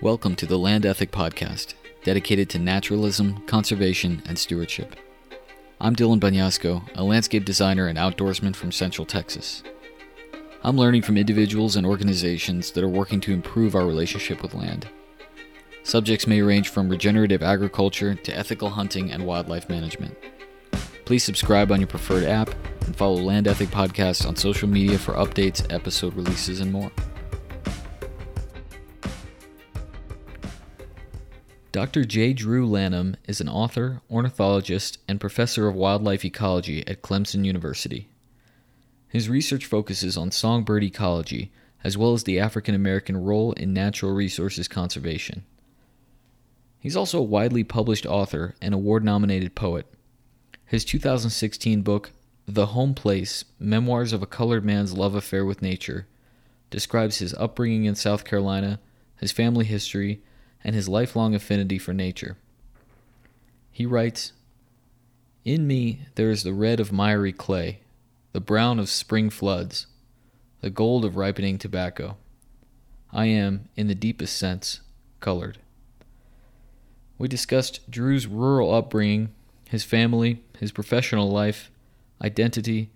Welcome to the Land Ethic Podcast, dedicated to naturalism, conservation, and stewardship. I'm Dylan Banyasco, a landscape designer and outdoorsman from Central Texas. I'm learning from individuals and organizations that are working to improve our relationship with land. Subjects may range from regenerative agriculture to ethical hunting and wildlife management. Please subscribe on your preferred app and follow Land Ethic Podcast on social media for updates, episode releases, and more. Dr. J. Drew Lanham is an author, ornithologist, and professor of wildlife ecology at Clemson University. His research focuses on songbird ecology as well as the African American role in natural resources conservation. He's also a widely published author and award nominated poet. His 2016 book, The Home Place Memoirs of a Colored Man's Love Affair with Nature, describes his upbringing in South Carolina, his family history, and his lifelong affinity for nature. He writes In me there is the red of miry clay, the brown of spring floods, the gold of ripening tobacco. I am, in the deepest sense, colored. We discussed Drew's rural upbringing, his family, his professional life, identity,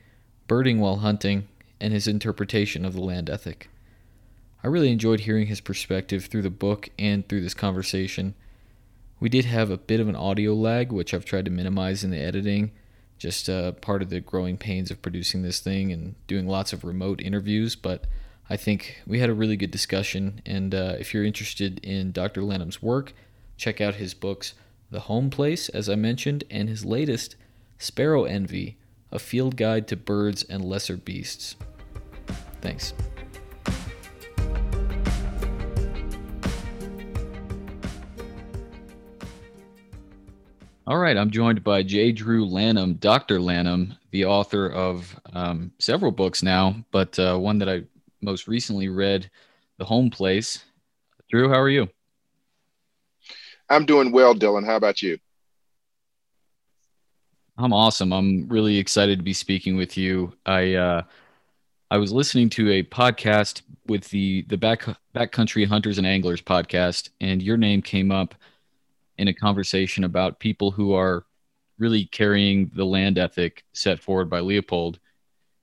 birding while hunting, and his interpretation of the land ethic. I really enjoyed hearing his perspective through the book and through this conversation. We did have a bit of an audio lag, which I've tried to minimize in the editing, just uh, part of the growing pains of producing this thing and doing lots of remote interviews. But I think we had a really good discussion. And uh, if you're interested in Dr. Lanham's work, check out his books, The Home Place, as I mentioned, and his latest, Sparrow Envy A Field Guide to Birds and Lesser Beasts. Thanks. All right, I'm joined by J. Drew Lanham, Dr. Lanham, the author of um, several books now, but uh, one that I most recently read, The Home Place. Drew, how are you? I'm doing well, Dylan. How about you? I'm awesome. I'm really excited to be speaking with you. I uh, I was listening to a podcast with the the back backcountry hunters and anglers podcast, and your name came up in a conversation about people who are really carrying the land ethic set forward by Leopold.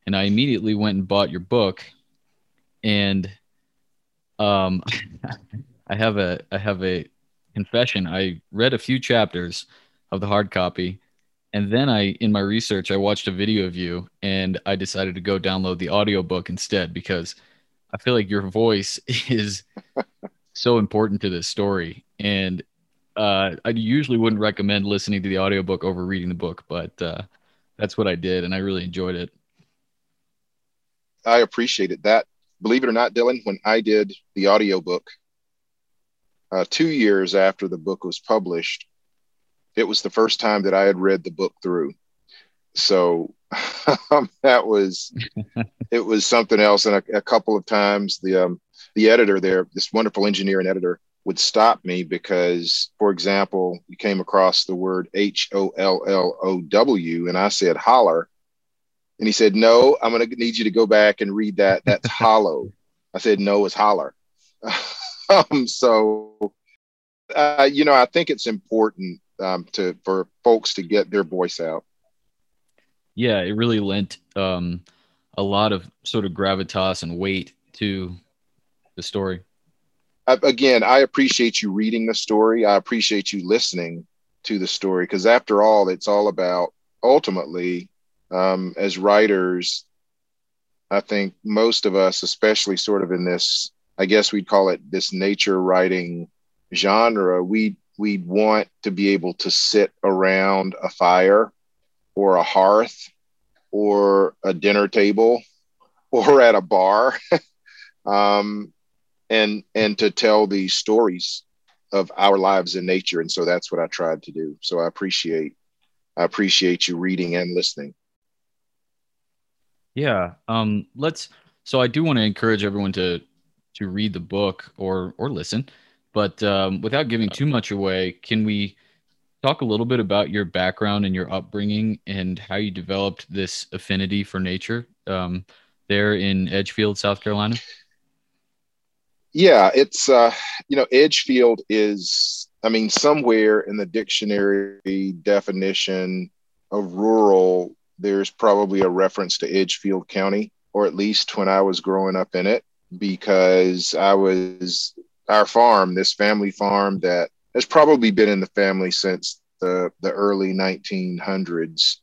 And I immediately went and bought your book. And um, I have a I have a confession. I read a few chapters of the hard copy, and then I in my research I watched a video of you, and I decided to go download the audiobook instead because I feel like your voice is so important to this story. And uh, I usually wouldn't recommend listening to the audiobook over reading the book, but uh, that's what I did, and I really enjoyed it. I appreciated that. Believe it or not, Dylan, when I did the audiobook, uh, two years after the book was published, it was the first time that I had read the book through. So that was it was something else. And a, a couple of times the um, the editor there, this wonderful engineer and editor, would stop me because, for example, you came across the word H O L L O W, and I said holler. And he said, No, I'm going to need you to go back and read that. That's hollow. I said, No, it's holler. um, so, uh, you know, I think it's important um, to for folks to get their voice out. Yeah, it really lent um, a lot of sort of gravitas and weight to the story again, I appreciate you reading the story. I appreciate you listening to the story because, after all, it's all about ultimately, um, as writers, I think most of us, especially sort of in this, I guess we'd call it this nature writing genre, we we want to be able to sit around a fire or a hearth or a dinner table or at a bar um, and and to tell these stories of our lives in nature. And so that's what i tried to do. So i appreciate i appreciate you reading and listening. Yeah um let's so i do want to encourage everyone to to read the book or or listen but um, without giving too much away can we talk a little bit about your background and your upbringing and how you developed this affinity for nature um, there in edgefield south carolina Yeah, it's uh, you know, Edgefield is, I mean, somewhere in the dictionary definition of rural, there's probably a reference to Edgefield County, or at least when I was growing up in it, because I was our farm, this family farm that has probably been in the family since the the early 1900s,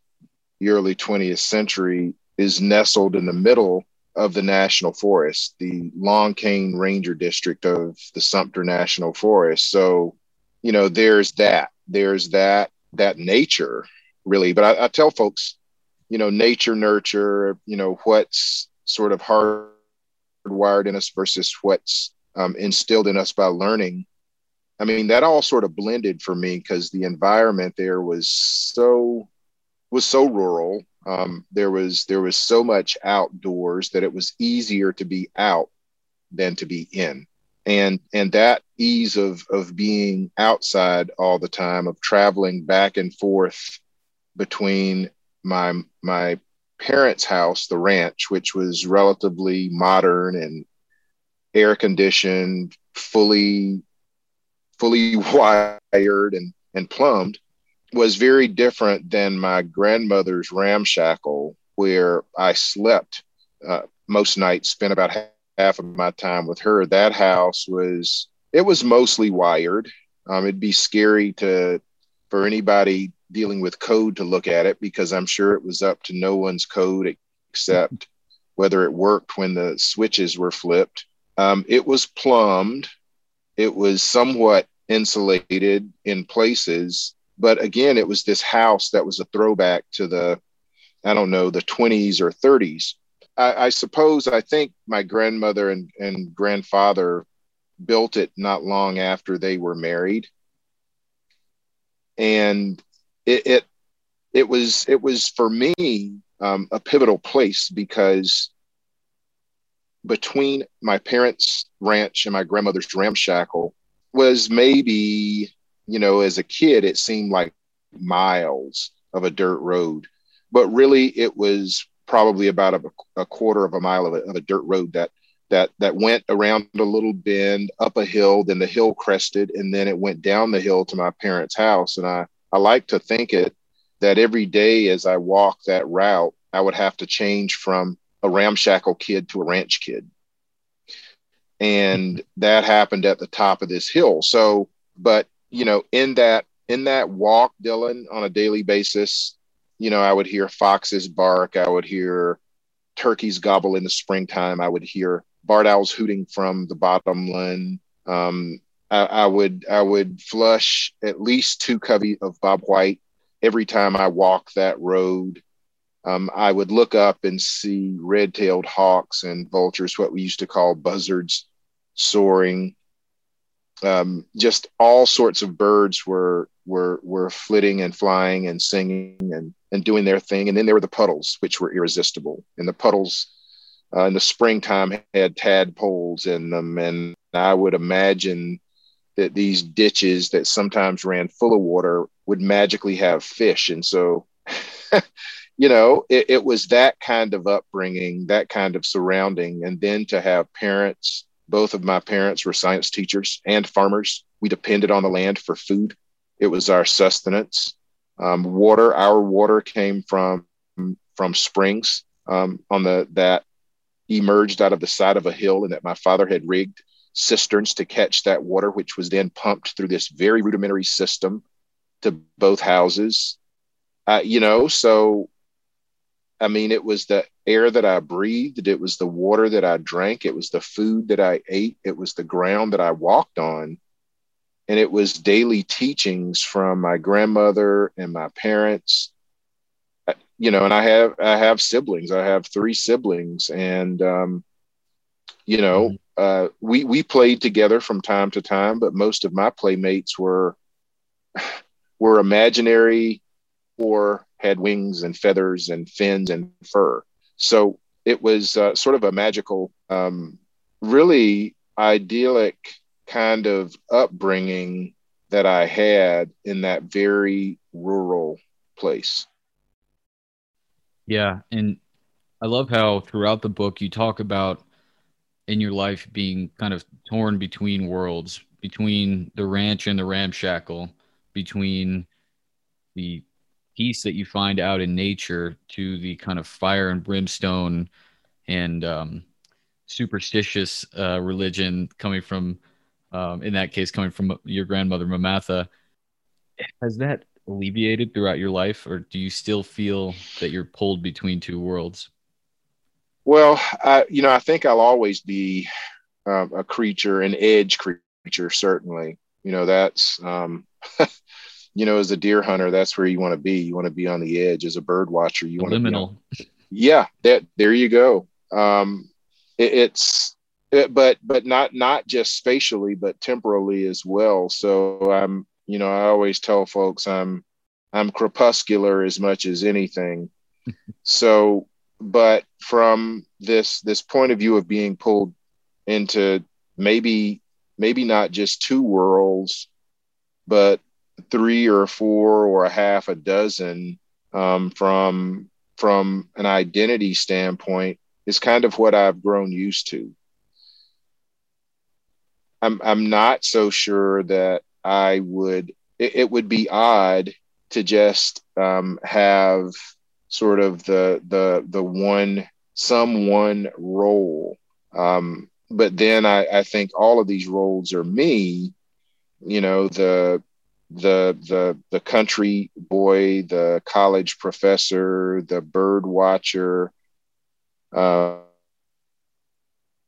the early 20th century, is nestled in the middle of the national forest, the Long Cane Ranger District of the Sumter National Forest. So, you know, there's that. There's that that nature really. But I, I tell folks, you know, nature, nurture. You know, what's sort of hardwired in us versus what's um, instilled in us by learning. I mean, that all sort of blended for me because the environment there was so was so rural um, there was there was so much outdoors that it was easier to be out than to be in. And and that ease of of being outside all the time of traveling back and forth between my my parents house the ranch which was relatively modern and air conditioned fully fully wired and and plumbed was very different than my grandmother's ramshackle, where I slept uh, most nights, spent about half, of my time with her. That house was it was mostly wired. Um, it'd be scary to for anybody dealing with code to look at it because I'm sure it was up to no one's code except whether it worked when the switches were flipped. Um, it was plumbed. It was somewhat insulated in places but again, it was this house that was a throwback to the, I don't know, the 20s or 30s. I, I suppose I think my grandmother and, and grandfather built it not long after they were married. And it, it, it was it was for me um, a pivotal place because between my parents' ranch and my grandmother's ramshackle was maybe you know, as a kid, it seemed like miles of a dirt road, but really it was probably about a, a quarter of a mile of a, of a, dirt road that that that went around a little bend up a hill, then the hill crested, and then it went down the hill to my parents' house. And I I like to think it that every day as I walk that route, I would have to change from a ramshackle kid to a ranch kid. And that happened at the top of this hill. So, but you know, in that in that walk, Dylan, on a daily basis, you know, I would hear foxes bark, I would hear turkeys gobble in the springtime, I would hear barred owls hooting from the bottomland. Um, I, I would I would flush at least two covey of bob white every time I walk that road. Um, I would look up and see red-tailed hawks and vultures, what we used to call buzzards, soaring um, just all sorts of birds were were were flitting and flying and singing and and doing their thing. And then there were the puddles, which were irresistible. And the puddles uh, in the springtime had tadpoles in them, and I would imagine that these ditches that sometimes ran full of water would magically have fish. And so, you know, it, it was that kind of upbringing, that kind of surrounding, and then to have parents both of my parents were science teachers and farmers. We depended on the land for food. It was our sustenance. Um, water, our water came from from springs um, on the that emerged out of the side of a hill, and that my father had rigged cisterns to catch that water, which was then pumped through this very rudimentary system to both houses. Uh, you know, so I mean, it was the air that I breathed, it was the water that I drank, it was the food that I ate, it was the ground that I walked on. And it was daily teachings from my grandmother and my parents. Uh, you know, and I have I have siblings. I have three siblings, and um, you know, mm-hmm. uh, we we played together from time to time, but most of my playmates were were imaginary or had wings and feathers and fins and fur. So it was uh, sort of a magical, um, really idyllic kind of upbringing that I had in that very rural place. Yeah. And I love how throughout the book you talk about in your life being kind of torn between worlds, between the ranch and the ramshackle, between the peace that you find out in nature to the kind of fire and brimstone and um, superstitious uh, religion coming from, um, in that case, coming from your grandmother Mamatha. Has that alleviated throughout your life, or do you still feel that you're pulled between two worlds? Well, I, you know, I think I'll always be um, a creature, an edge creature, certainly. You know, that's, um, you know, as a deer hunter, that's where you want to be. You want to be on the edge. As a bird watcher, you want to be. On, yeah, that there you go. Um, it, it's, it, but but not not just spatially, but temporally as well. So I'm, you know, I always tell folks I'm I'm crepuscular as much as anything. so but from this this point of view of being pulled into maybe maybe not just two worlds but three or four or a half a dozen um, from from an identity standpoint is kind of what I've grown used to. I'm I'm not so sure that I would. It, it would be odd to just um, have sort of the the the one someone role. Um, but then I, I think all of these roles are me. You know, the the the the country boy, the college professor, the bird watcher, uh,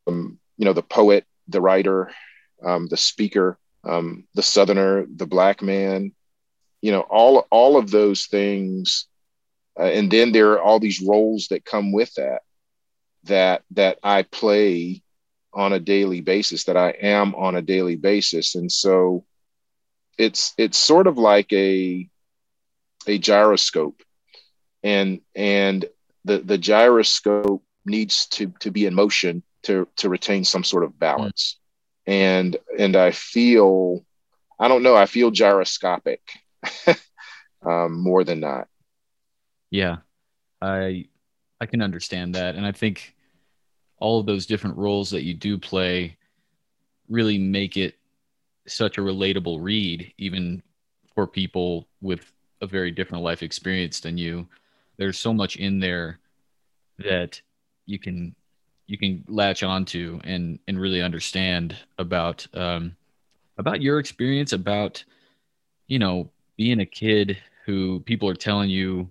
um, you know, the poet, the writer, um, the speaker, um, the southerner, the black man. You know, all all of those things uh, and then there are all these roles that come with that that that I play on a daily basis that I am on a daily basis and so it's it's sort of like a a gyroscope. And and the the gyroscope needs to to be in motion to to retain some sort of balance. And and I feel I don't know I feel gyroscopic um, more than not. Yeah, I I can understand that, and I think all of those different roles that you do play really make it such a relatable read, even for people with a very different life experience than you. There's so much in there that you can you can latch onto and and really understand about um, about your experience about you know being a kid who people are telling you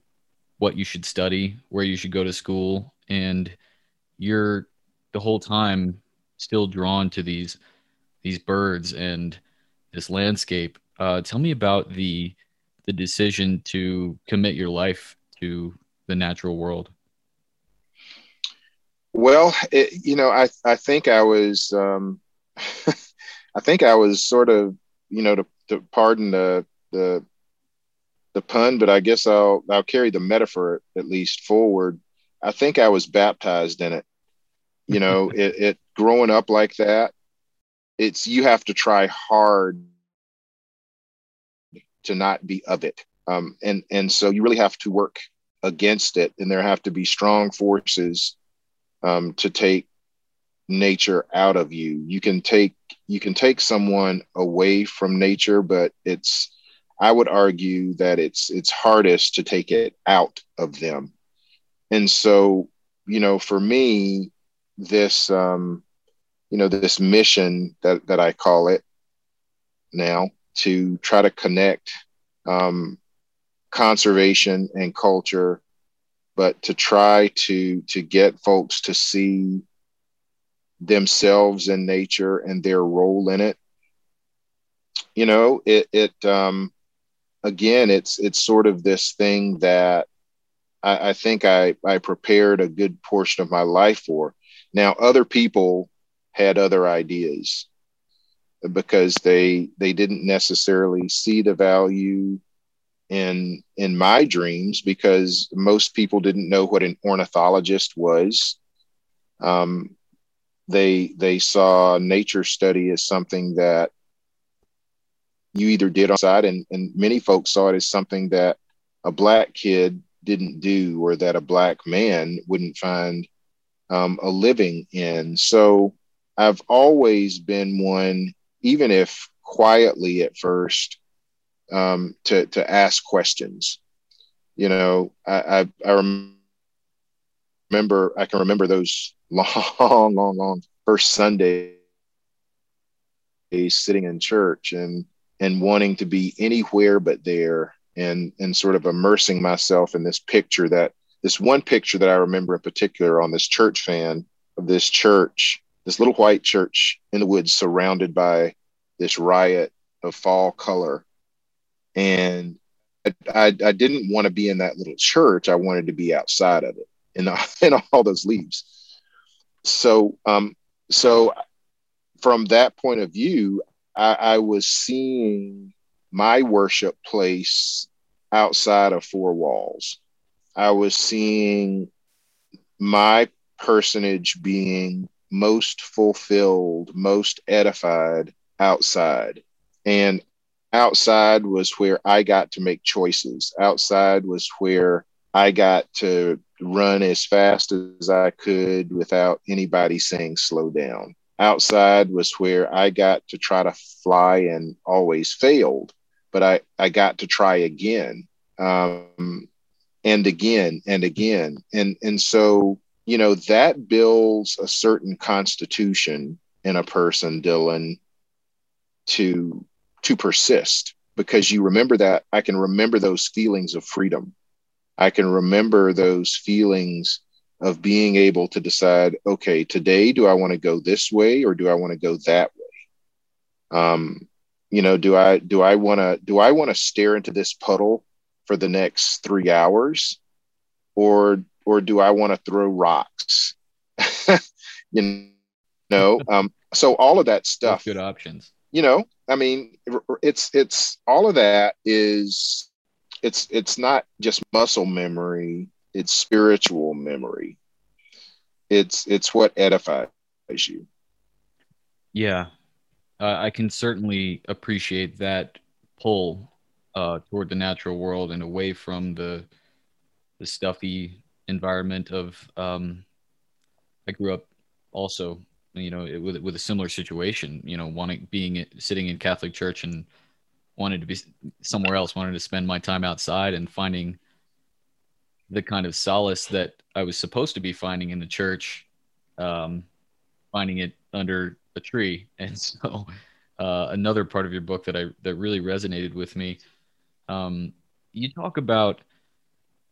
what you should study, where you should go to school, and you're the whole time still drawn to these these birds and this landscape. Uh, tell me about the the decision to commit your life to the natural world. Well, it, you know, I I think I was um, I think I was sort of you know to, to pardon the the the pun, but I guess I'll I'll carry the metaphor at least forward. I think I was baptized in it. You know, it, it growing up like that, it's you have to try hard to not be of it. Um, and and so you really have to work against it, and there have to be strong forces um, to take nature out of you. You can take you can take someone away from nature, but it's I would argue that it's it's hardest to take it out of them. And so, you know, for me, this um, you know, this mission that that I call it now to try to connect um, conservation and culture, but to try to to get folks to see themselves in nature and their role in it. You know, it it um, again, it's it's sort of this thing that I, I think I I prepared a good portion of my life for. Now, other people had other ideas because they they didn't necessarily see the value in in my dreams because most people didn't know what an ornithologist was. Um, they they saw nature study as something that you either did on side and, and many folks saw it as something that a black kid didn't do or that a black man wouldn't find um, a living in so I've always been one, even if quietly at first, um, to to ask questions. You know, I I, I remember I can remember those long, long, long first Sundays sitting in church and and wanting to be anywhere but there and and sort of immersing myself in this picture that this one picture that I remember in particular on this church fan of this church, this little white church in the woods surrounded by this riot of fall color. And I, I, I didn't want to be in that little church. I wanted to be outside of it in, in all those leaves. So, um, so from that point of view, I, I was seeing my worship place outside of four walls. I was seeing my personage being most fulfilled, most edified outside. And outside was where I got to make choices. Outside was where I got to run as fast as I could without anybody saying slow down. Outside was where I got to try to fly and always failed, but I, I got to try again um, and again and again. And, and so, you know, that builds a certain constitution in a person, Dylan, to to persist because you remember that I can remember those feelings of freedom I can remember those feelings of being able to decide, okay, today, do I want to go this way or do I want to go that way? Um, you know, do I do I want to do I want to stare into this puddle for the next three hours, or or do I want to throw rocks? you know, um, so all of that stuff. Good options. You know, I mean, it's it's all of that is it's it's not just muscle memory it's spiritual memory it's it's what edifies you yeah uh, i can certainly appreciate that pull uh, toward the natural world and away from the the stuffy environment of um, i grew up also you know with with a similar situation you know wanting being sitting in catholic church and wanted to be somewhere else, wanted to spend my time outside and finding the kind of solace that I was supposed to be finding in the church, um, finding it under a tree. And so, uh, another part of your book that I that really resonated with me, um, you talk about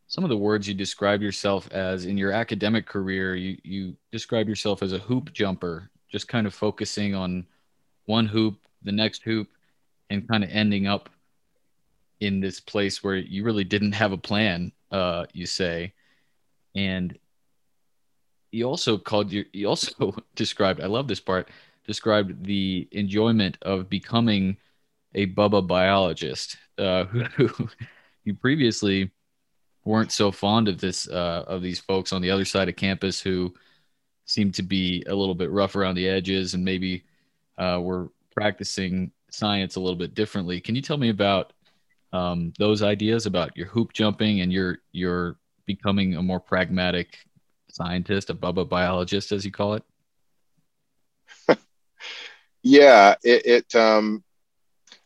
some of the words you describe yourself as in your academic career. You you describe yourself as a hoop jumper, just kind of focusing on one hoop, the next hoop, and kind of ending up in this place where you really didn't have a plan uh you say and you also called you you also described i love this part described the enjoyment of becoming a bubba biologist uh who, who you previously weren't so fond of this uh of these folks on the other side of campus who seemed to be a little bit rough around the edges and maybe uh were practicing science a little bit differently. Can you tell me about um, those ideas about your hoop jumping and your your becoming a more pragmatic scientist, a bubba biologist, as you call it? yeah, it, it um,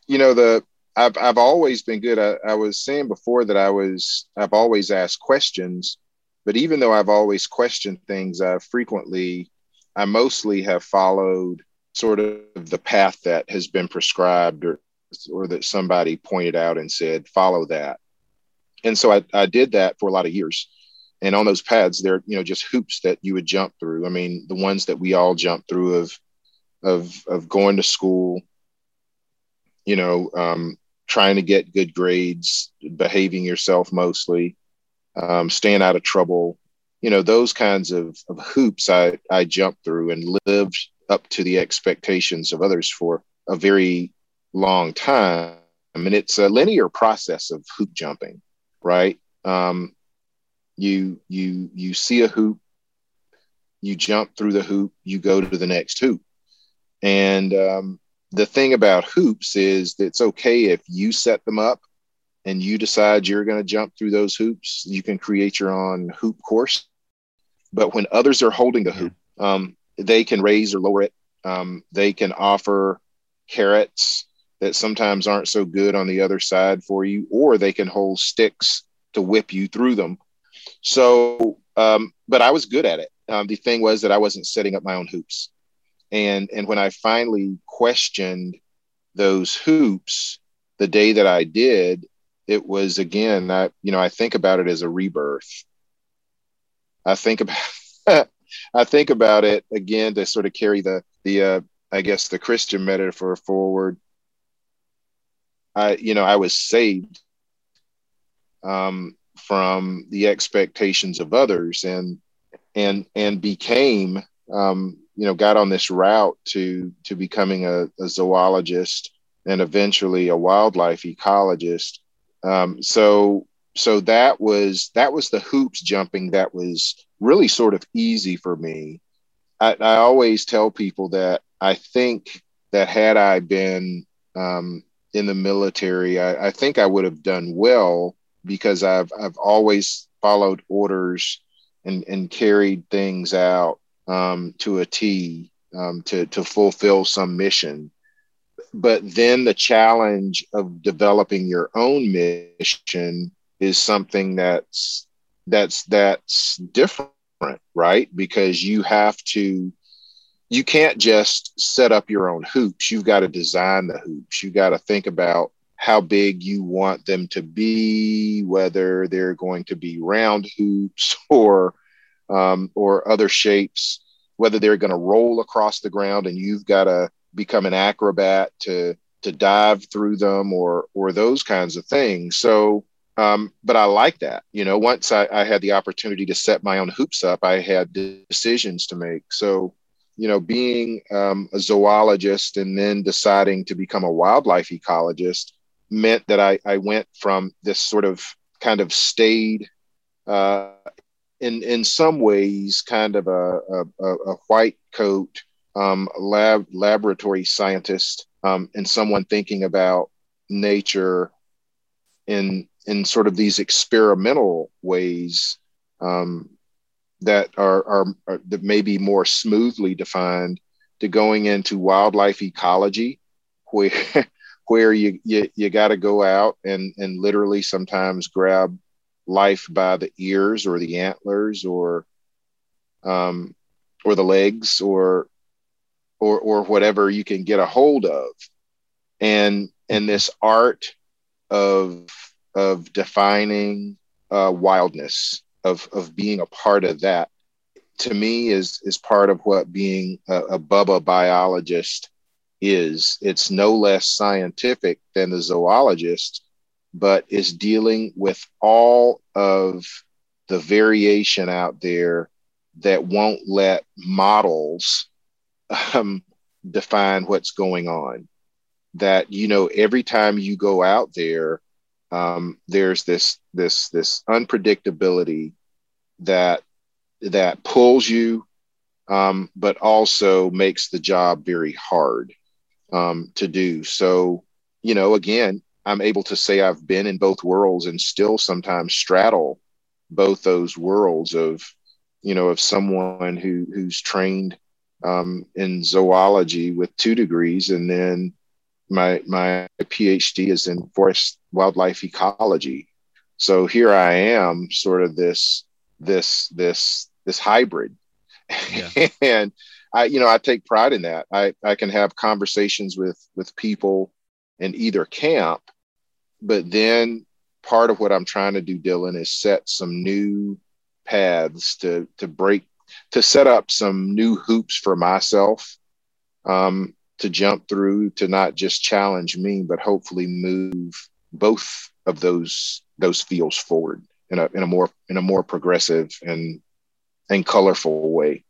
you know the I've I've always been good. I, I was saying before that I was I've always asked questions, but even though I've always questioned things, I frequently I mostly have followed sort of the path that has been prescribed or or that somebody pointed out and said follow that. And so I, I did that for a lot of years. And on those pads they're you know just hoops that you would jump through. I mean the ones that we all jump through of of of going to school you know um, trying to get good grades behaving yourself mostly um, staying out of trouble you know those kinds of, of hoops i i jumped through and lived up to the expectations of others for a very long time. I mean, it's a linear process of hoop jumping, right? Um, you you you see a hoop, you jump through the hoop, you go to the next hoop, and um, the thing about hoops is that it's okay if you set them up and you decide you're going to jump through those hoops. You can create your own hoop course, but when others are holding the hoop, um, they can raise or lower it. Um, they can offer carrots that sometimes aren't so good on the other side for you, or they can hold sticks to whip you through them. So, um, but I was good at it. Um, the thing was that I wasn't setting up my own hoops, and and when I finally questioned those hoops, the day that I did, it was again, I you know I think about it as a rebirth. I think about I think about it again to sort of carry the the uh, I guess the Christian metaphor forward. I you know I was saved um, from the expectations of others and and and became um, you know got on this route to to becoming a, a zoologist and eventually a wildlife ecologist. Um, so so that was that was the hoops jumping that was really sort of easy for me. I, I always tell people that I think that had I been um, in the military, I, I, think I would have done well because I've I've always followed orders and and carried things out um, to a T um, to to fulfill some mission. But then the challenge of developing your own mission is something that's that's that's different, right? Because you have to you can't just set up your own hoops. You've got to design the hoops. You got to think about how big you want them to be, whether they're going to be round hoops or um, or other shapes, whether they're going to roll across the ground and you've got to become an acrobat to to dive through them or or those kinds of things. So um, but I like that. You know, once I, I, had the opportunity to set my own hoops up, I had decisions to make. So, you know, being um, a zoologist and then deciding to become a wildlife ecologist meant that I, I went from this sort of kind of stayed, uh, in in some ways, kind of a, a, a white coat um, lab laboratory scientist um, and someone thinking about nature in in sort of these experimental ways um, that are, are, are, that may be more smoothly defined to going into wildlife ecology where where you you, you got to go out and and literally sometimes grab life by the ears or the antlers or um, or the legs or or or whatever you can get a hold of and and this art of of defining uh, wildness, of of being a part of that, to me is is part of what being a, a Bubba biologist is. It's no less scientific than the zoologist, but is dealing with all of the variation out there that won't let models um, define what's going on. That you know, every time you go out there, um, there's this this this unpredictability that that pulls you, um, but also makes the job very hard um, to do. So, you know, again, I'm able to say I've been in both worlds and still sometimes straddle both those worlds of, you know, of someone who who's trained um, in zoology with two degrees and then my my PhD is in forest wildlife ecology. So here I am, sort of this this this this hybrid, yeah. and I you know I take pride in that. I I can have conversations with with people in either camp, but then part of what I'm trying to do, Dylan, is set some new paths to to break to set up some new hoops for myself um, to jump through to not just challenge me, but hopefully move both of those those fields forward in a in a more in a more progressive and and colorful way.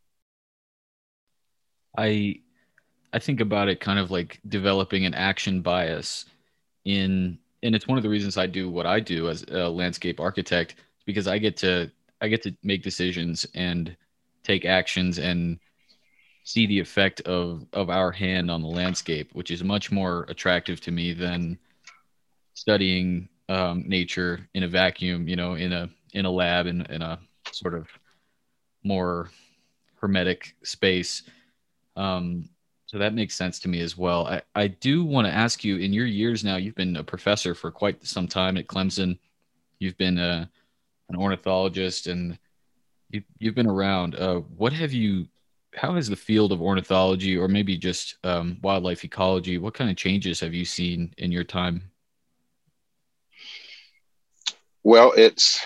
I I think about it kind of like developing an action bias in and it's one of the reasons I do what I do as a landscape architect because I get to I get to make decisions and take actions and see the effect of of our hand on the landscape, which is much more attractive to me than studying um, nature in a vacuum. You know, in a in a lab in in a sort of more hermetic space. Um, So that makes sense to me as well. I, I do want to ask you in your years now, you've been a professor for quite some time at Clemson. You've been a, an ornithologist and you, you've been around. Uh, what have you, how has the field of ornithology or maybe just um, wildlife ecology, what kind of changes have you seen in your time? Well, it's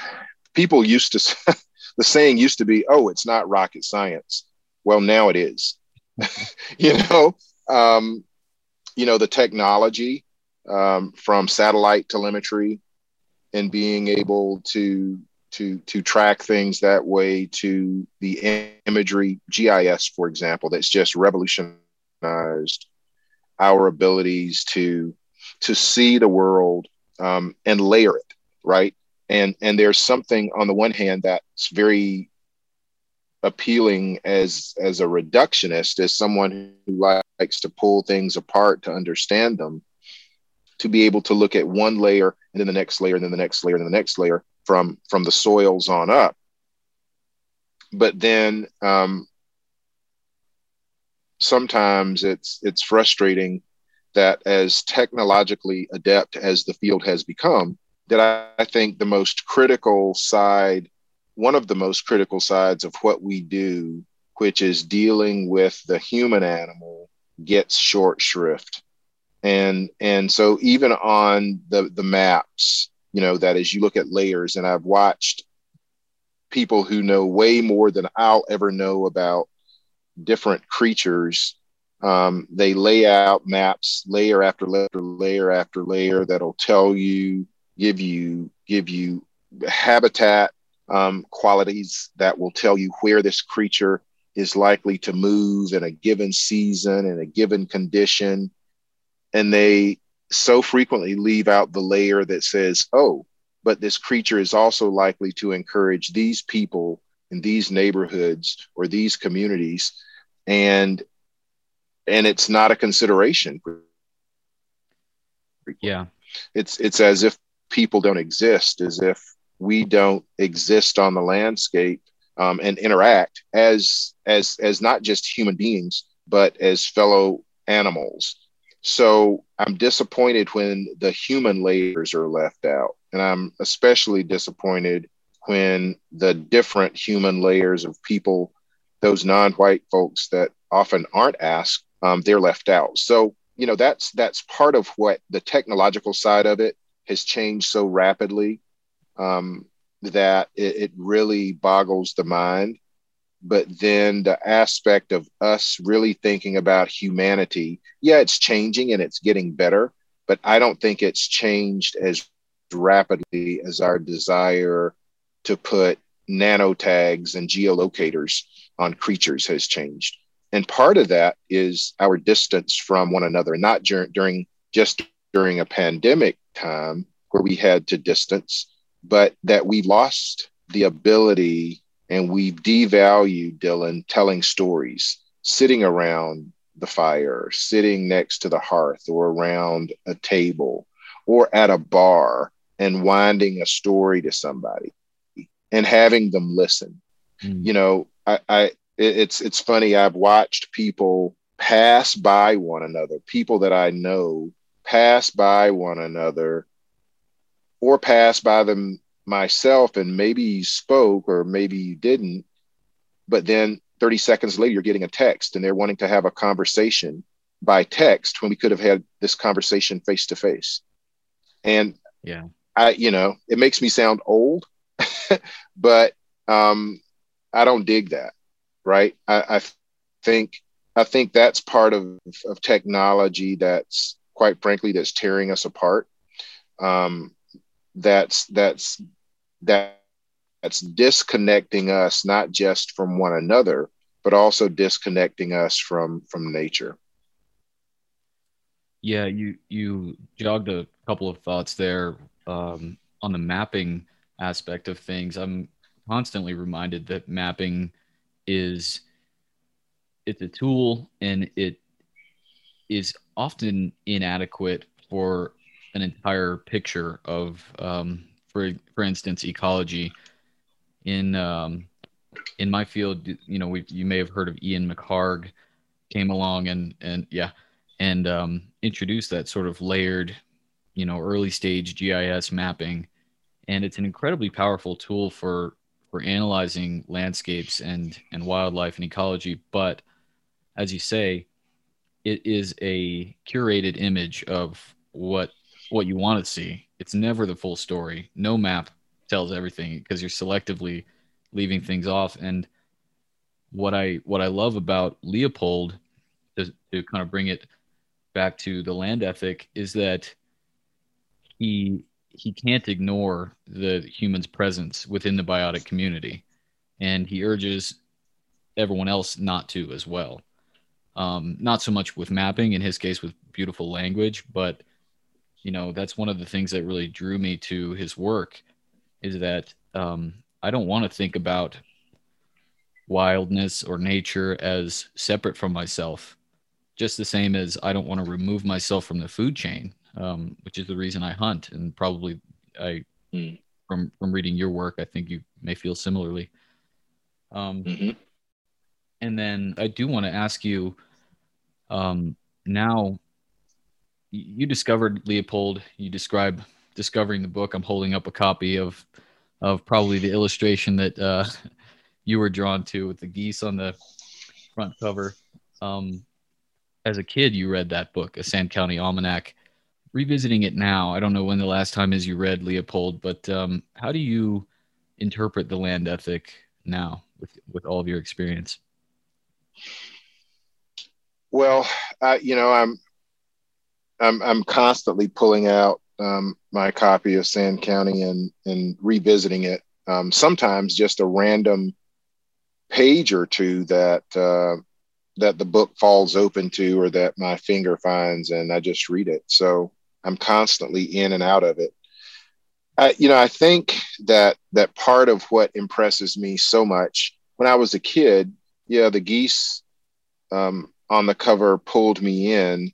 people used to, the saying used to be, oh, it's not rocket science. Well, now it is you know, um, you know, the technology um, from satellite telemetry and being able to to to track things that way to the imagery GIS, for example, that's just revolutionized our abilities to to see the world um, and layer it right? And and there's something on the one hand that's very appealing as as a reductionist as someone who likes to pull things apart to understand them to be able to look at one layer and then the next layer and then the next layer and the next layer from from the soils on up. But then um, sometimes it's it's frustrating that as technologically adept as the field has become that I, I think the most critical side one of the most critical sides of what we do, which is dealing with the human animal, gets short shrift. And and so even on the the maps, you know, that as you look at layers, and I've watched people who know way more than I'll ever know about different creatures. Um, they lay out maps layer after layer, layer after layer that'll tell you, give you, give you habitat um, qualities that will tell you where this creature is likely to move in a given season in a given condition. And they so frequently leave out the layer that says oh but this creature is also likely to encourage these people in these neighborhoods or these communities. And and it's not a consideration. Yeah. It's it's as if people don't exist as if we don't exist on the landscape um, and interact as as as not just human beings but as fellow animals. So i'm disappointed when the human layers are left out and i'm especially disappointed when the different human layers of people those non-white folks that often aren't asked um, they're left out. So you know that's that's part of what the technological side of it has changed so rapidly um, that it, it really boggles the mind. But then the aspect of us really thinking about humanity, yeah, it's changing and it's getting better, but I don't think it's changed as rapidly as our desire to put nano tags and geolocators on creatures has changed. And part of that is our distance from one another, not dur- during just during a pandemic time where we had to distance, but that we lost the ability and we devalued Dylan telling stories, sitting around the fire, sitting next to the hearth or around a table or at a bar and winding a story to somebody and having them listen. Mm. You know, I, I it's it's funny. I've watched people pass by one another, people that I know pass by one another or pass by them myself and maybe you spoke or maybe you didn't but then 30 seconds later you're getting a text and they're wanting to have a conversation by text when we could have had this conversation face to face and yeah. I you know it makes me sound old but um i don't dig that right? I, I think i think that's part of, of technology that's quite frankly that's tearing us apart. Um that's that's that that's disconnecting us not just from one another but also disconnecting us from from nature. Yeah you you jogged a couple of thoughts there um, on the mapping aspect of things. I'm constantly reminded that mapping is it's a tool and it is often inadequate for an entire picture of um, for for instance, ecology. In um, in my field, you know, we you may have heard of Ian McHarg. came along and and yeah, and um, introduced that sort of layered, you know, early stage GIS mapping, and it's an incredibly powerful tool for for analyzing landscapes and and wildlife and ecology. But as you say, it is a curated image of what what you want to see. It's never the full story. No map tells everything because you're selectively leaving things off. And what I what I love about Leopold to, to kind of bring it back to the land ethic is that he he can't ignore the human's presence within the biotic community, and he urges everyone else not to as well. Um, not so much with mapping, in his case, with beautiful language, but you know that's one of the things that really drew me to his work is that um, I don't want to think about wildness or nature as separate from myself, just the same as I don't want to remove myself from the food chain um, which is the reason I hunt. And probably I, mm. from from reading your work, I think you may feel similarly. Um, mm-hmm. And then I do want to ask you, um, now you discovered Leopold. You describe discovering the book. I'm holding up a copy of of probably the illustration that uh, you were drawn to with the geese on the front cover. Um, as a kid, you read that book, A Sand County Almanac revisiting it now, I don't know when the last time is you read Leopold, but um, how do you interpret the land ethic now with, with all of your experience? Well, uh, you know, I'm I'm I'm constantly pulling out um, my copy of Sand County and and revisiting it. Um, sometimes just a random page or two that uh, that the book falls open to, or that my finger finds, and I just read it. So I'm constantly in and out of it. I, you know, I think that that part of what impresses me so much when I was a kid, yeah, the geese um, on the cover pulled me in,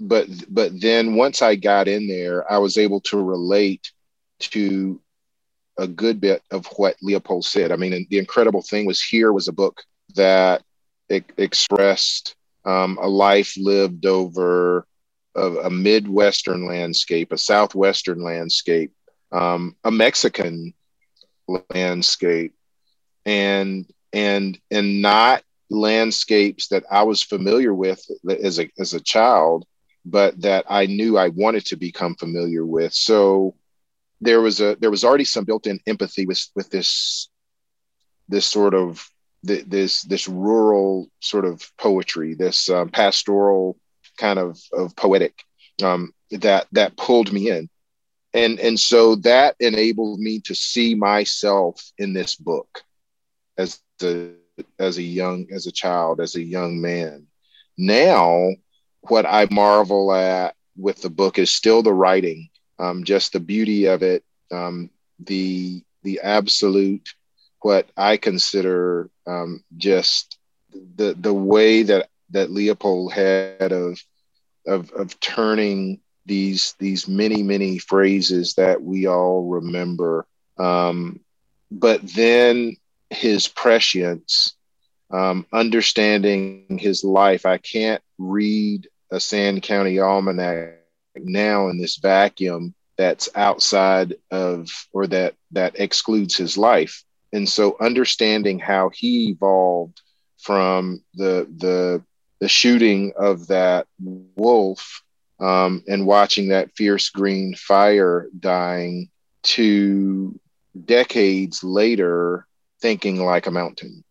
but but then once I got in there, I was able to relate to a good bit of what Leopold said. I mean, the incredible thing was here was a book that expressed um, a life lived over a, a Midwestern landscape, a Southwestern landscape, um, a Mexican landscape, and and and not landscapes that I was familiar with as a as a child, but that I knew I wanted to become familiar with. So there was a there was already some built-in empathy with with this this sort of this this rural sort of poetry, this um, pastoral kind of of poetic um, that that pulled me in, and and so that enabled me to see myself in this book as a as a young as a child as a young man. Now, what I marvel at with the book is still the writing, um, just the beauty of it, um, the the absolute what I consider um, just the the way that that Leopold had of of of turning these these many many phrases that we all remember. Um, but then his prescience um, understanding his life i can't read a sand county almanac now in this vacuum that's outside of or that that excludes his life. And so understanding how he evolved from the the the shooting of that wolf um, and watching that fierce green fire dying to decades later thinking like a mountain.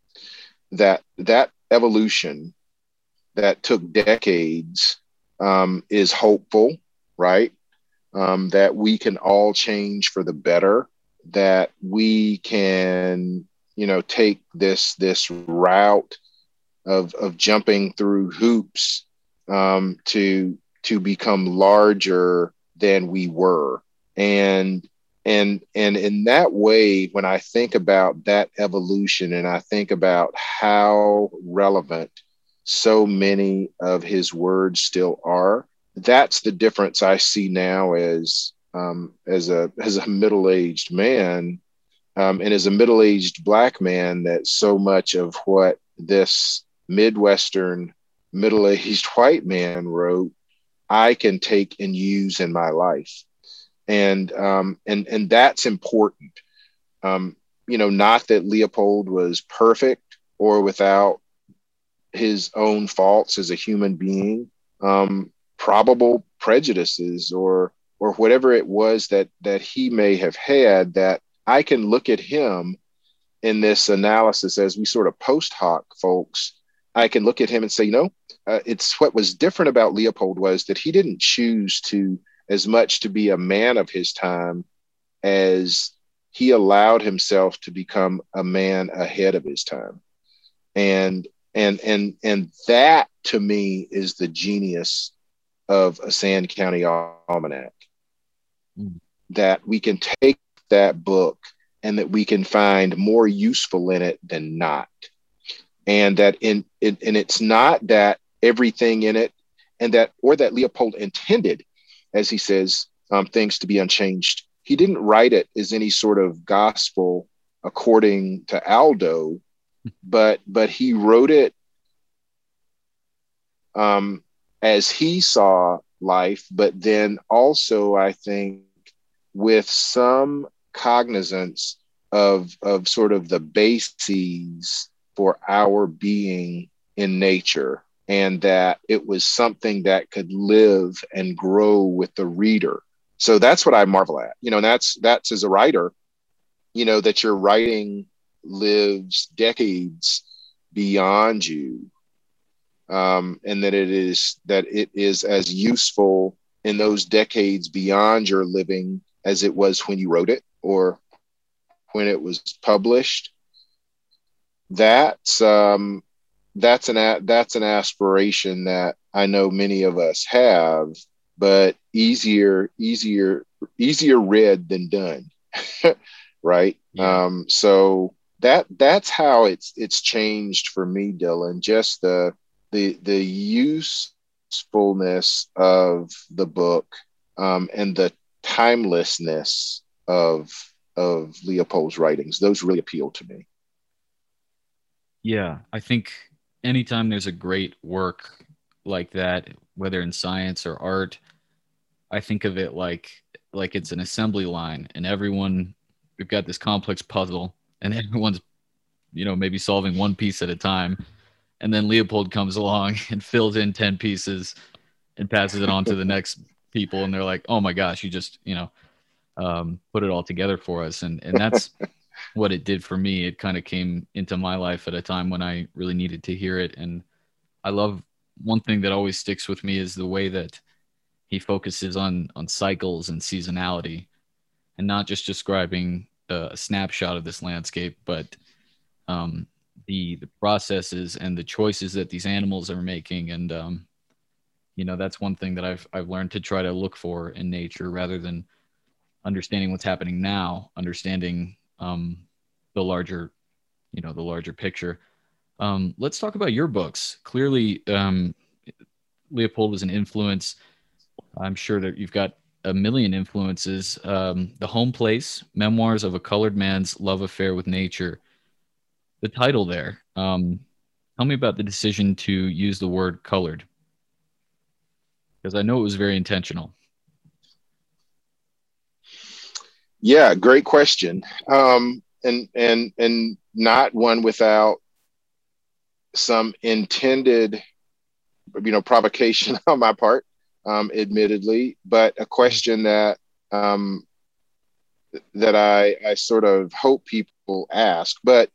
That that evolution that took decades um, is hopeful right? Um, that we can all change for the better that we can you know take this this route of of jumping through hoops um, to to become larger than we were. And and and in that way when i think about that evolution and i think about how relevant so many of his words still are that's the difference i see now as um, as a as a middle-aged man um, and as a middle-aged black man that so much of what this Midwestern middle aged white man wrote, I can take and use in my life. And, um, and, and that's important. Um, you know, not that Leopold was perfect or without his own faults as a human being, um, probable prejudices or or whatever it was that that he may have had that I can look at him in this analysis as we sort of post hoc folks I can look at him and say, you know, uh, it's what was different about Leopold was that he didn't choose to as much to be a man of his time as he allowed himself to become a man ahead of his time. And and and and that to me is the genius of a Sand County Almanac. Mm. That we can take that book and that we can find more useful in it than not and that in, in and it's not that everything in it and that or that leopold intended as he says um, things to be unchanged he didn't write it as any sort of gospel according to aldo but but he wrote it um, as he saw life but then also i think with some cognizance of of sort of the bases for our being in nature and that it was something that could live and grow with the reader. So that's what i marvel at. You know and that's that's as a writer you know that you're writing lives decades beyond you um, and that it is that it is as useful in those decades beyond your living as it was when you wrote it or when it was published that's um, that's an that's an aspiration that I know many of us have, but easier easier easier read than done, right? Yeah. Um, so that that's how it's it's changed for me, Dylan. Just the the the usefulness of the book um, and the timelessness of of Leopold's writings. Those really appeal to me. Yeah, I think anytime there's a great work like that, whether in science or art, I think of it like like it's an assembly line and everyone we've got this complex puzzle and everyone's you know maybe solving one piece at a time and then Leopold comes along and fills in 10 pieces and passes it on to the next people and they're like, "Oh my gosh, you just, you know, um, put it all together for us." And and that's what it did for me. It kind of came into my life at a time when I really needed to hear it. And I love one thing that always sticks with me is the way that he focuses on on cycles and seasonality, and not just describing a snapshot of this landscape, but um, the the processes and the choices that these animals are making. And um, you know, that's one thing that I've I've learned to try to look for in nature rather than understanding what's happening now, understanding um, the larger, you know, the larger picture. Um, let's talk about your books. Clearly, um, Leopold was an influence. I'm sure that you've got a million influences. Um, the Home Place: Memoirs of a Colored Man's Love Affair with Nature. The title there. Um, tell me about the decision to use the word colored, because I know it was very intentional. Yeah, great question. Um, and and and not one without some intended, you know, provocation on my part, um, admittedly, but a question that um, that I I sort of hope people ask. But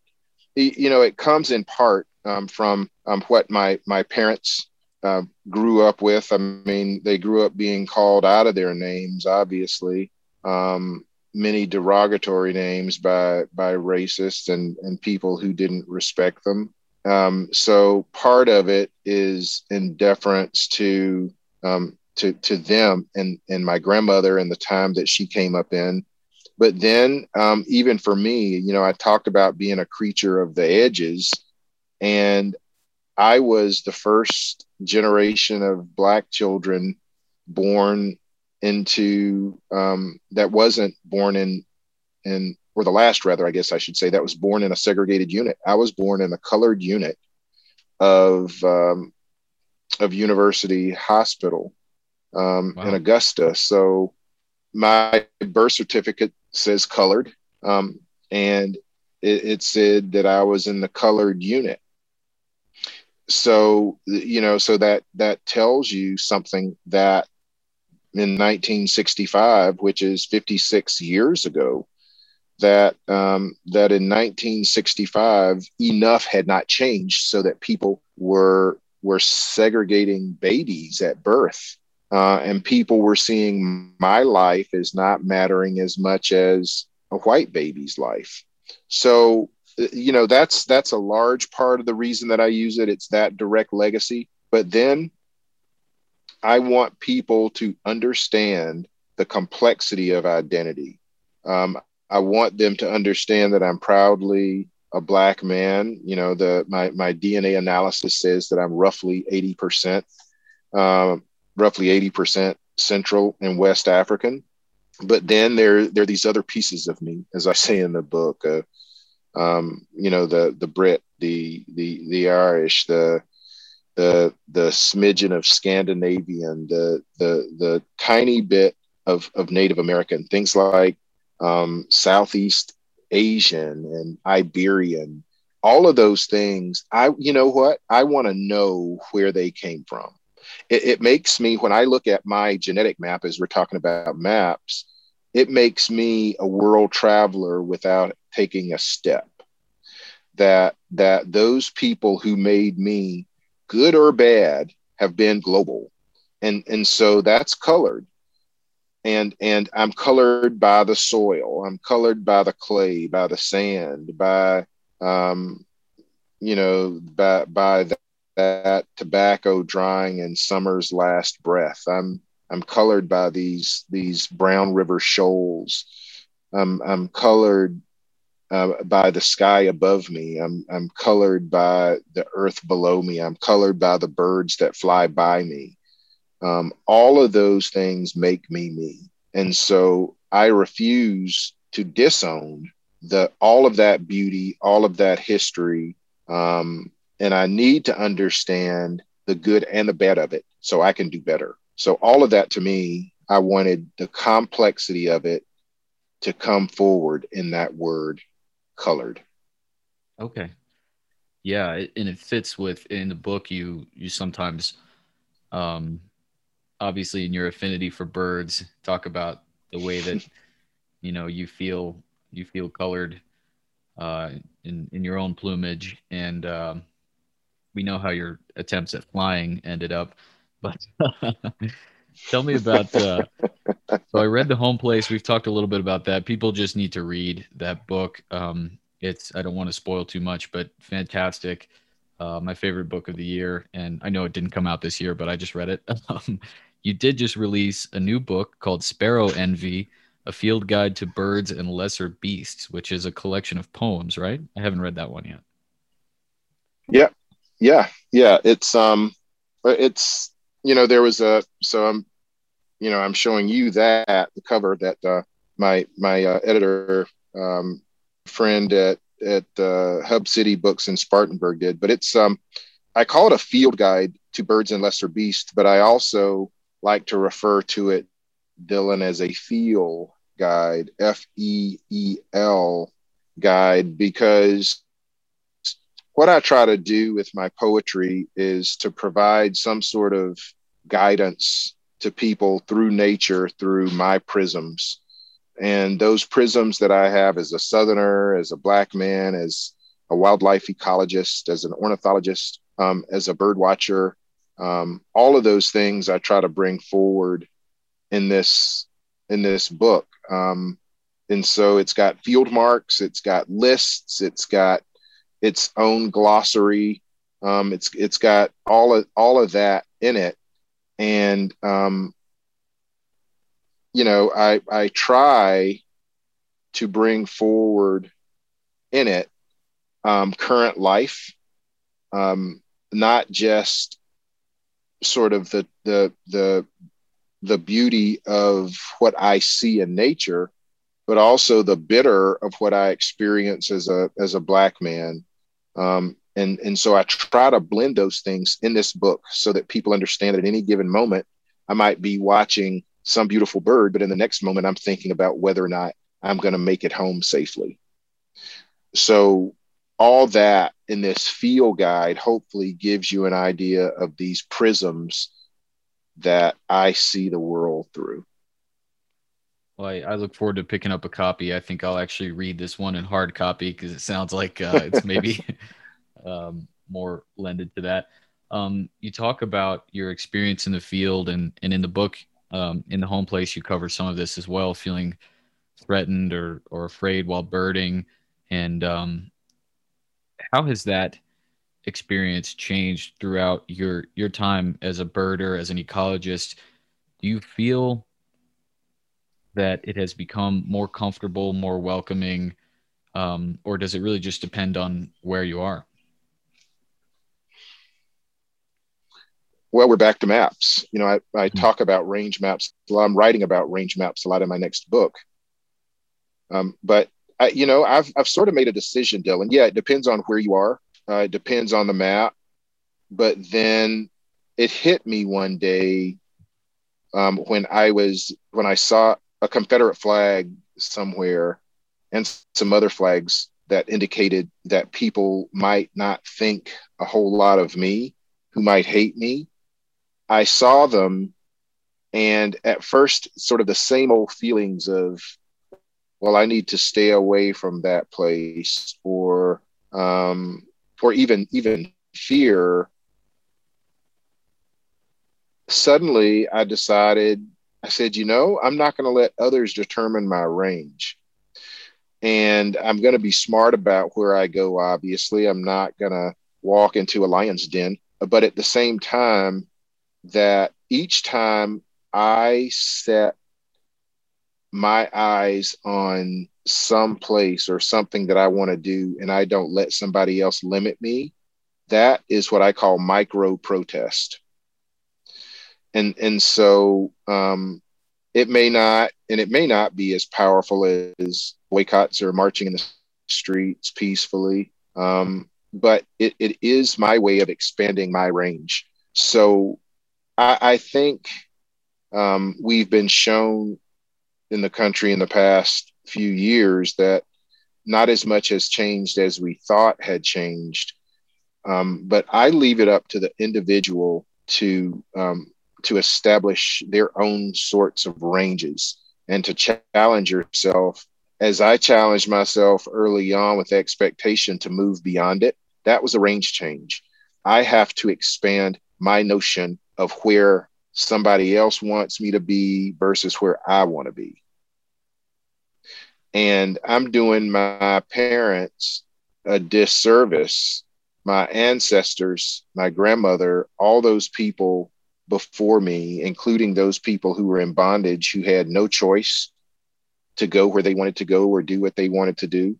you know, it comes in part um, from um, what my my parents uh, grew up with. I mean, they grew up being called out of their names, obviously. Um, many derogatory names by by racists and and people who didn't respect them. Um, so part of it is in deference to um, to to them and and my grandmother and the time that she came up in. But then um, even for me, you know, I talked about being a creature of the edges, and I was the first generation of black children born into um, that wasn't born in in or the last rather i guess i should say that was born in a segregated unit i was born in a colored unit of um, of University Hospital um, wow. in Augusta. So my birth certificate says colored, um, and it, it said that I was in the colored unit. So you know, so that that tells you something that in 1965, which is 56 years ago, that um, that in 1965 enough had not changed so that people were were segregating babies at birth, uh, and people were seeing my life as not mattering as much as a white baby's life. So you know that's that's a large part of the reason that I use it. It's that direct legacy. But then I want people to understand the complexity of identity. Um, I want them to understand that I'm proudly a black man. You know, the my my DNA analysis says that I'm roughly 80%, um, roughly 80% Central and West African. But then there there are these other pieces of me, as I say in the book. Uh, um, you know, the the Brit, the the the Irish, the the the smidgen of Scandinavian, the the the tiny bit of of Native American, things like um, Southeast Asian and Iberian, all of those things. I, you know what? I want to know where they came from. It, it makes me, when I look at my genetic map, as we're talking about maps, it makes me a world traveler without taking a step. That that those people who made me, good or bad, have been global, and and so that's colored and and i'm colored by the soil. I'm colored by the clay by the sand by um, you know by by that, that tobacco drying in summer's last breath. I'm i'm colored by these these brown river shoals. I'm i'm colored uh, by the sky above me. I'm i'm colored by the earth below me. I'm colored by the birds that fly by me um, all of those things make me me. And so I refuse to disown the all of that beauty, all of that history. Um, and I need to understand the good and the bad of it so I can do better. So all of that to me, I wanted the complexity of it to come forward in that word colored. Okay. Yeah, and it fits with in the book you you sometimes um obviously in your affinity for birds talk about the way that you know you feel you feel colored uh, in in your own plumage. And um, we know how your attempts at flying ended up but tell me about uh, so i read the home place. We've talked a little bit about that. People just need to read that book. Um, it's i don't want to spoil too much but fantastic. Uh, my favorite book of the year. And i know it didn't come out this year but i just read it. Um, you did just release a new book called Sparrow Envy, a field guide to birds and lesser beasts, which is a collection of poems, right? I haven't read that one yet. Yeah. Yeah. Yeah. It's, um, it's, you know, there was a, so I'm, you know, I'm showing you that the cover that, uh, my, my, uh, editor, um, friend at, at, uh, Hub City Books in Spartanburg did, but it's, um, I call it a field guide to birds and lesser beasts, but I also like to refer to it, Dylan, as a feel guide, F E E L guide, because what I try to do with my poetry is to provide some sort of guidance to people through nature, through my prisms. And those prisms that I have as a Southerner, as a Black man, as a wildlife ecologist, as an ornithologist, um, as a bird watcher, um, all of those things I try to bring forward in this in this book. Um, and so it's got field marks, it's got lists, it's got its own glossary. Um, it's it's got all of all of that in it, and um, you know I I try to bring forward in it um, current life, um, not just sort of the the the the beauty of what I see in nature, but also the bitter of what I experience as a as a black man. Um, and and so I try to blend those things in this book so that people understand that at any given moment I might be watching some beautiful bird, but in the next moment I'm thinking about whether or not I'm going to make it home safely. So all that in this field guide hopefully gives you an idea of these prisms that I see the world through. Well, I, I, look forward to picking up a copy. I think I'll actually read this one in hard copy because it sounds like uh, it's maybe um, more lended to that. Um, you talk about your experience in the field, and and in the book, um, in the home place, you cover some of this as well, feeling threatened or or afraid while birding, and um, how has that experience changed throughout your your time as a birder, as an ecologist? Do you feel that it has become more comfortable, more welcoming, um, or does it really just depend on where you are? Well, we're back to maps. You know, I, I mm-hmm. talk about range maps. I'm writing about range maps a lot in my next book. Um, but I, you know, I've I've sort of made a decision, Dylan. Yeah, it depends on where you are. Uh, it depends on the map. But then it hit me one day um, when I was when I saw a Confederate flag somewhere and some other flags that indicated that people might not think a whole lot of me, who might hate me. I saw them, and at first, sort of the same old feelings of, well, I need to stay away from that place, or um, or even even fear. Suddenly, I decided I said, you know, I'm not going to let others determine my range. And I'm going to be smart about where I go, obviously. I'm not going to walk into a lion's den. But at the same time, that each time I set my eyes on some place or something that I want to do and I don't let somebody else limit me, that is what I call micro protest. And and so um, it may not and it may not be as powerful as boycotts or marching in the streets peacefully um, but it, it is my way of expanding my range. So i, I think um, we've been shown in the country in the past few years that not as much has changed as we thought had changed um, but i leave it up to the individual to um, to establish their own sorts of ranges and to challenge yourself as I challenged myself early on with expectation to move beyond it, that was a range change. I have to expand my notion of where somebody else wants me to be versus where I want to be. And I'm doing my parents a disservice, my ancestors, my grandmother, all those people before me, including those people who were in bondage who had no choice to go where they wanted to go or do what they wanted to do.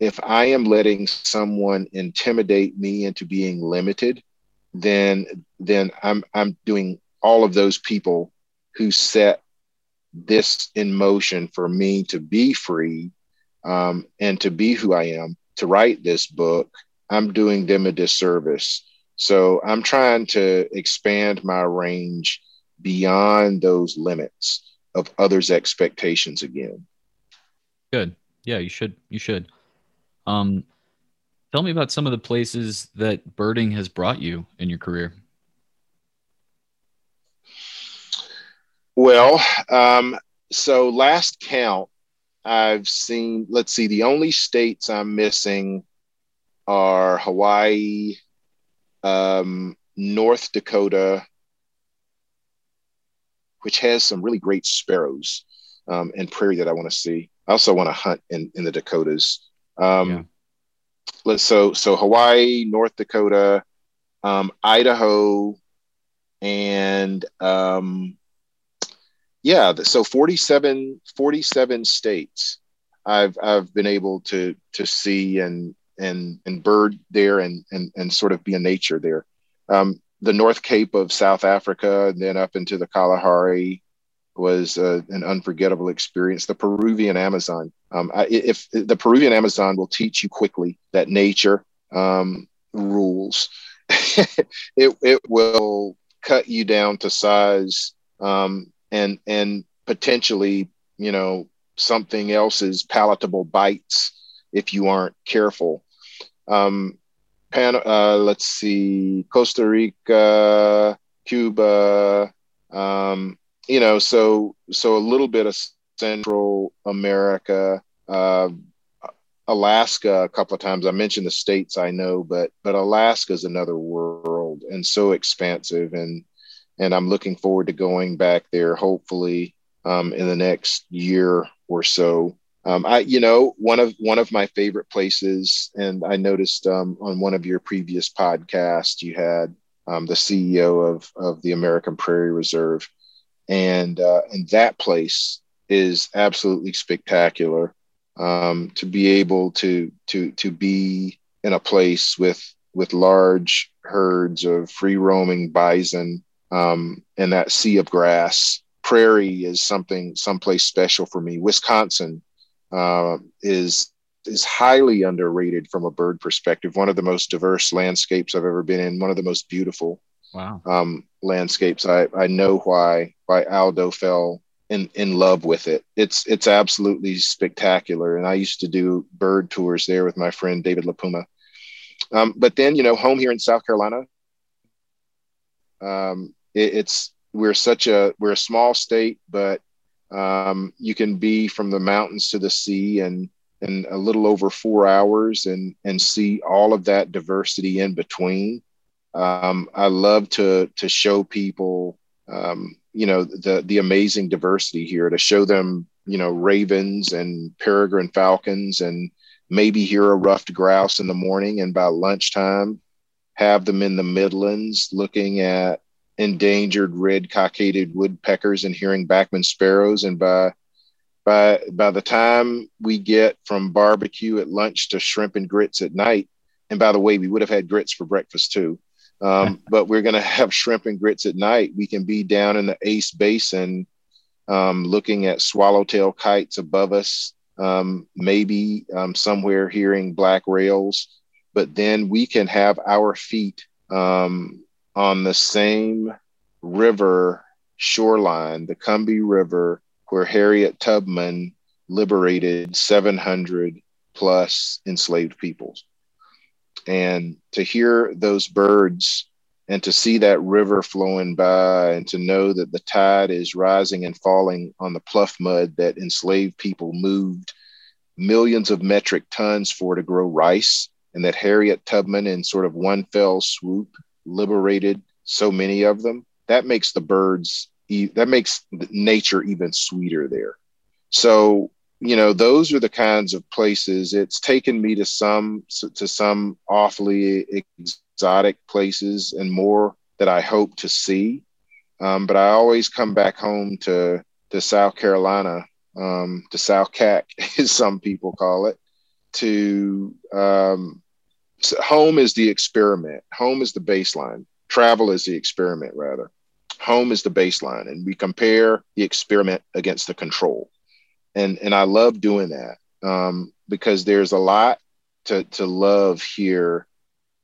If I am letting someone intimidate me into being limited, then then I'm I'm doing all of those people who set this in motion for me to be free um, and to be who I am, to write this book, I'm doing them a disservice so I'm trying to expand my range beyond those limits of others' expectations again. Good. Yeah, you should. You should. Um, tell me about some of the places that birding has brought you in your career. Well, um, so last count, I've seen, let's see, the only states I'm missing are Hawaii, um, North Dakota, which has some really great sparrows um, and prairie that I want to see. I also want to hunt in, in the Dakotas. Um, yeah. Let's so so Hawaii, North Dakota, um, Idaho, and um, yeah, so 47, 47 states I've I've been able to to see and and and bird there and and and sort of be in nature there. Um, the North Cape of South Africa, and then up into the Kalahari was uh, an unforgettable experience. The Peruvian Amazon. Um, I, if the Peruvian Amazon will teach you quickly that nature um, rules. it it will cut you down to size um, and and potentially you know something else's palatable bites if you aren't careful. Um, Pan, uh, let's see, Costa Rica, Cuba, um, you know, so so a little bit of Central America, uh, Alaska a couple of times. I mentioned the states I know, but but Alaska is another world and so expansive, and and I'm looking forward to going back there. Hopefully, um, in the next year or so. Um, I, you know, one of one of my favorite places, and I noticed um, on one of your previous podcasts, you had um, the CEO of of the American Prairie Reserve, and uh, and that place is absolutely spectacular um, to be able to to to be in a place with with large herds of free roaming bison um, and that sea of grass. Prairie is something someplace special for me. Wisconsin uh, is is highly underrated from a bird perspective. One of the most diverse landscapes I've ever been in. One of the most beautiful wow. um, landscapes. I, I know why why Aldo fell in in love with it. It's it's absolutely spectacular. And I used to do bird tours there with my friend David LaPuma. Um, but then you know, home here in South Carolina, um, it, it's we're such a we're a small state, but um, you can be from the mountains to the sea and in a little over four hours and and see all of that diversity in between. Um, I love to to show people um, you know the the amazing diversity here to show them you know ravens and peregrine falcons and maybe hear a ruffed grouse in the morning and by lunchtime have them in the midlands looking at endangered red cockaded woodpeckers and hearing bachman sparrows and by by by the time we get from barbecue at lunch to shrimp and grits at night and by the way we would have had grits for breakfast too um, but we're going to have shrimp and grits at night. We can be down in the Ace Basin um, looking at swallowtail kites above us, um, maybe um, somewhere hearing black rails. But then we can have our feet um, on the same river shoreline, the Combahee River, where Harriet Tubman liberated 700 plus enslaved peoples. And to hear those birds and to see that river flowing by and to know that the tide is rising and falling on the pluff mud that enslaved people moved millions of metric tons for to grow rice and that Harriet Tubman in sort of one fell swoop liberated so many of them that makes the birds that makes nature even sweeter there. So you know those are the kinds of places. It's taken me to some to some awfully exotic places and more that i hope to see. Um, but i always come back home to to south carolina um, to south cac as some people call it to um, so home is the experiment home is the baseline travel is the experiment rather home is the baseline and we compare the experiment against the control and and I love doing that um, because there's a lot to to love here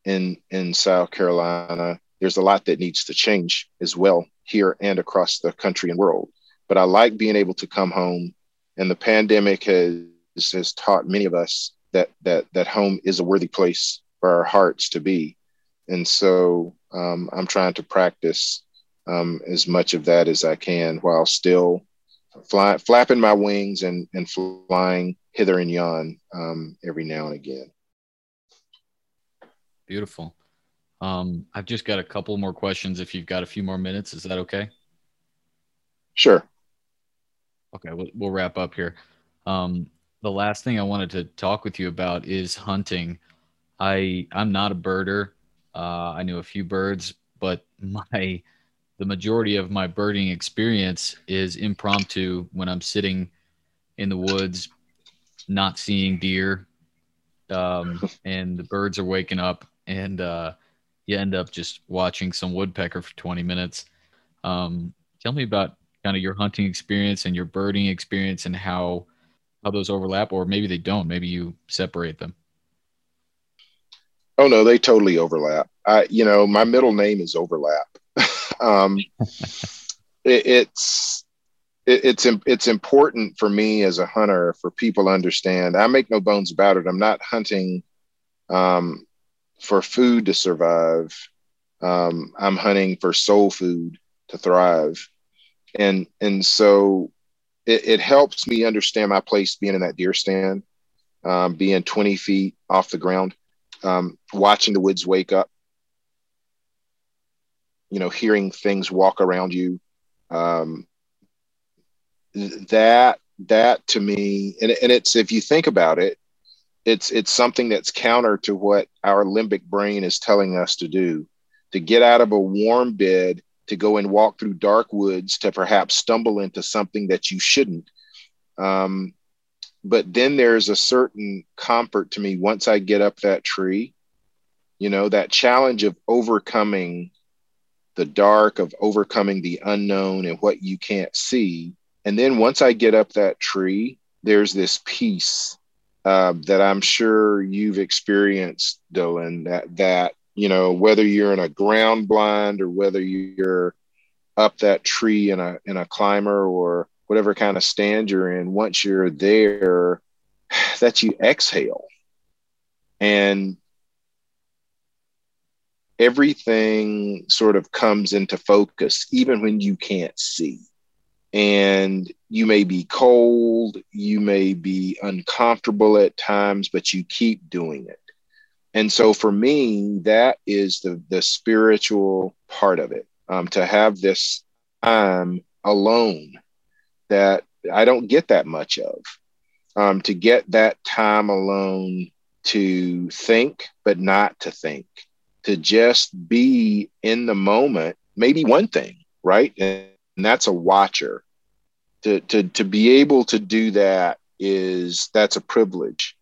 in in South Carolina. There's a lot that needs to change as well here and across the country and world. But I like being able to come home, and the pandemic has has taught many of us that that that home is a worthy place for our hearts to be, and so um, I'm trying to practice um, as much of that as I can while still fly, flapping my wings and, and flying hither and yon um, every now and again. Beautiful. Um, I've just got a couple more questions. If you've got a few more minutes, is that okay? Sure. Okay, we'll, we'll wrap up here. Um, the last thing I wanted to talk with you about is hunting. I I'm not a birder. Uh, I knew a few birds, but my the majority of my birding experience is impromptu when I'm sitting in the woods, not seeing deer, um, and the birds are waking up, and uh, you end up just watching some woodpecker for 20 minutes. Um, tell me about kind of your hunting experience and your birding experience and how how those overlap, or maybe they don't. Maybe you separate them. Oh no, they totally overlap. I, you know, my middle name is overlap. um, it, it's it, it's it's important for me as a hunter for people to understand. I make no bones about it. I'm not hunting um, for food to survive. Um, I'm hunting for soul food to thrive, and and so it, it helps me understand my place being in that deer stand, um, being 20 feet off the ground, um, watching the woods wake up, you know, hearing things walk around you. Um, that that to me, and, and it's if you think about it, it's it's something that's counter to what our limbic brain is telling us to do to get out of a warm bed to go and walk through dark woods to perhaps stumble into something that you shouldn't um, but then there's a certain comfort to me once i get up that tree you know that challenge of overcoming the dark of overcoming the unknown and what you can't see. And then once i get up that tree there's this peace uh, that I'm sure you've experienced, Dylan, that, that, you know, whether you're in a ground blind or whether you're up that tree in a, in a climber or whatever kind of stand you're in, once you're there, that you exhale. And everything sort of comes into focus, even when you can't see. And you may be cold, you may be uncomfortable at times, but you keep doing it. And so for me, that is the, the spiritual part of it um, to have this time alone that I don't get that much of. Um, to get that time alone to think, but not to think, to just be in the moment, maybe one thing, right? And that's a watcher. To, to, to be able to do that is that's a privilege.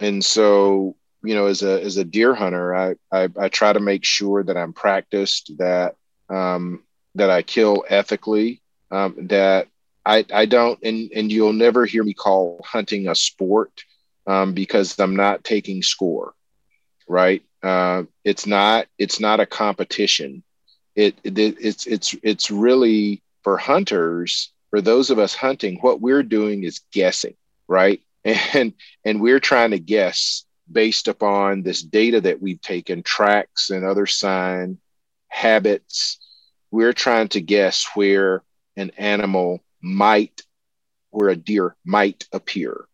And so, you know, as a, as a deer hunter, I, I, I try to make sure that I'm practiced, that, um, that I kill ethically, um, that I, I don't, and, and you'll never hear me call hunting a sport um, because I'm not taking score, right? Uh, it's not, it's not a competition. It, it, it's, it's, it's really for hunters, for those of us hunting, what we're doing is guessing, right? And and we're trying to guess based upon this data that we've taken, tracks and other sign habits. We're trying to guess where an animal might, where a deer might appear.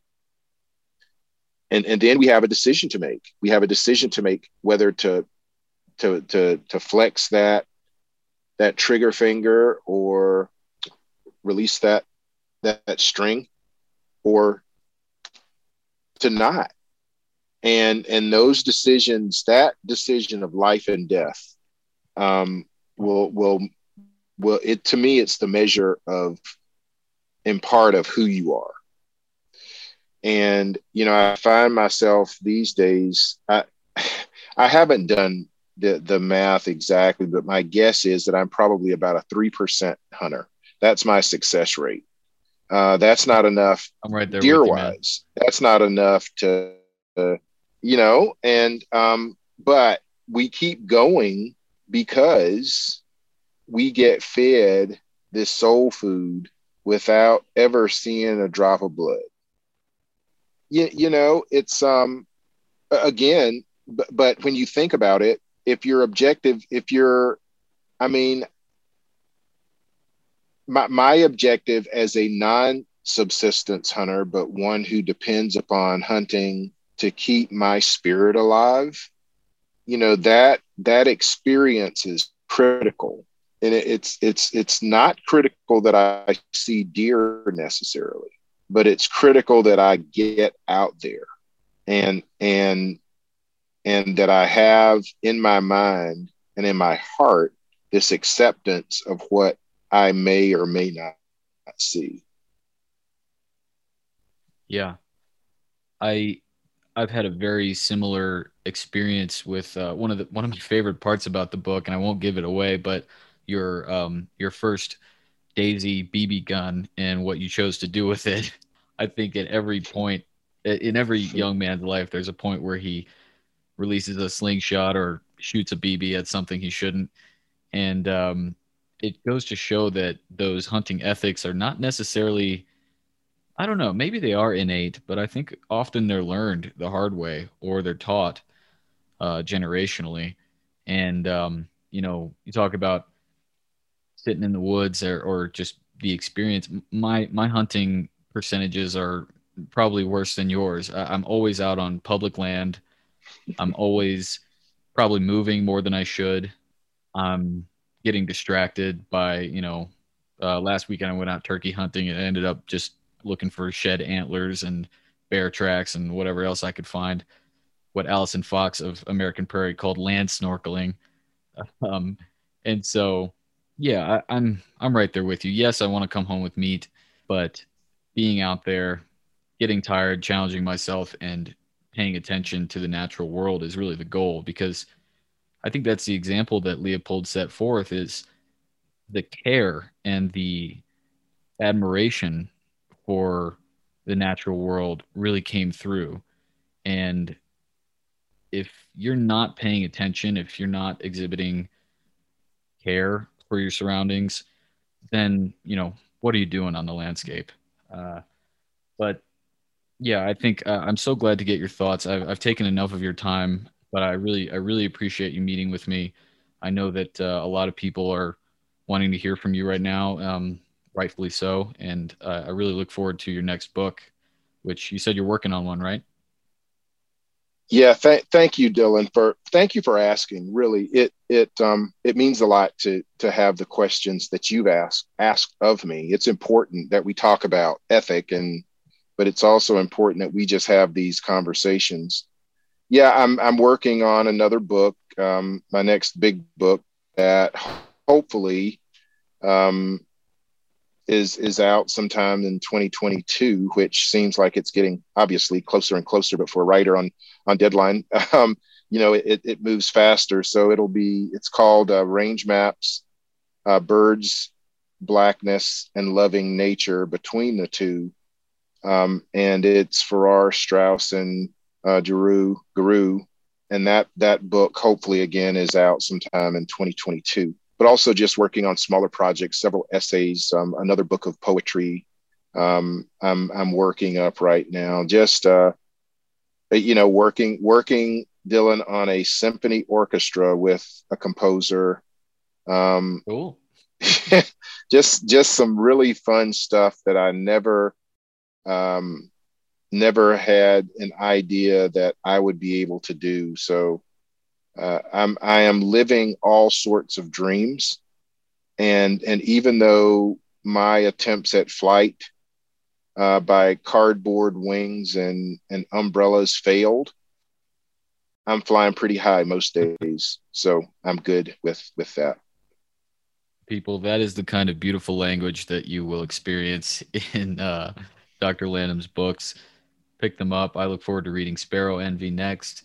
And, and then we have a decision to make. We have a decision to make whether to to to to flex that that trigger finger or release that that, that string or to not and and those decisions that decision of life and death um, will will will it to me it's the measure of in part of who you are and you know i find myself these days i i haven't done the the math exactly, but my guess is that I'm probably about a three percent hunter. That's my success rate. Uh, that's not enough. I'm right there. Deer wise, that's not enough to, uh, you know. And um, but we keep going because we get fed this soul food without ever seeing a drop of blood. You, you know, it's um again, but, but when you think about it, if you're objective, if you're, I mean, my, my objective as a non subsistence hunter, but one who depends upon hunting to keep my spirit alive, you know, that, that experience is critical. And it, it's, it's, it's not critical that I see deer necessarily, but it's critical that I get out there and, and and that I have in my mind and in my heart this acceptance of what I may or may not see. Yeah. I I've had a very similar experience with uh, one of the one of my favorite parts about the book, and I won't give it away, but your um your first Daisy BB gun and what you chose to do with it. I think at every point in every young man's life, there's a point where he releases a slingshot or shoots a BB at something he shouldn't. And um, it goes to show that those hunting ethics are not necessarily, I don't know, maybe they are innate, but I think often they're learned the hard way or they're taught uh, generationally. And, um, you know, you talk about sitting in the woods or, or just the experience. My, my hunting percentages are probably worse than yours. I, I'm always out on public land. I'm always probably moving more than I should. I'm getting distracted by, you know, uh, last weekend I went out turkey hunting and ended up just looking for shed antlers and bear tracks and whatever else I could find. What Alison Fox of American Prairie called land snorkeling. Um, and so, yeah, I, I'm I'm right there with you. Yes, I want to come home with meat, but being out there, getting tired, challenging myself, and paying attention to the natural world is really the goal because I think that's the example that Leopold set forth is the care and the admiration for the natural world really came through. And if you're not paying attention, if you're not exhibiting care for your surroundings, then, you know, what are you doing on the landscape? Uh, but yeah, I think uh, I'm so glad to get your thoughts. I've, I've taken enough of your time, but I really, I really appreciate you meeting with me. I know that uh, a lot of people are wanting to hear from you right now, um, rightfully so. And uh, I really look forward to your next book, which you said you're working on one, right? Yeah, th- thank you, Dylan, for thank you for asking. Really, it it um it means a lot to to have the questions that you've asked asked of me. It's important that we talk about ethic and but it's also important that we just have these conversations. Yeah, I'm I'm working on another book, um, my next big book that hopefully um, is is out sometime in 2022, which seems like it's getting obviously closer and closer. But for a writer on on deadline, um, you know, it, it moves faster. So it'll be it's called uh, Range Maps, uh, Birds, Blackness, and Loving Nature between the two um, and it's Farrar, Straus, and uh, Giroux, Guru, and that that book hopefully again is out sometime in 2022. But also just working on smaller projects, several essays, um, another book of poetry. Um, I'm I'm working up right now. Just uh, you know, working working Dylan on a symphony orchestra with a composer. Um, cool. just just some really fun stuff that I never um, never had an idea that I would be able to do. So uh, I'm I am living all sorts of dreams, and and even though my attempts at flight uh, by cardboard wings and and umbrellas failed, I'm flying pretty high most days. So I'm good with with that people that is the kind of beautiful language that you will experience in uh, Dr. Lanham's books. Pick them up. I look forward to reading Sparrow Envy next.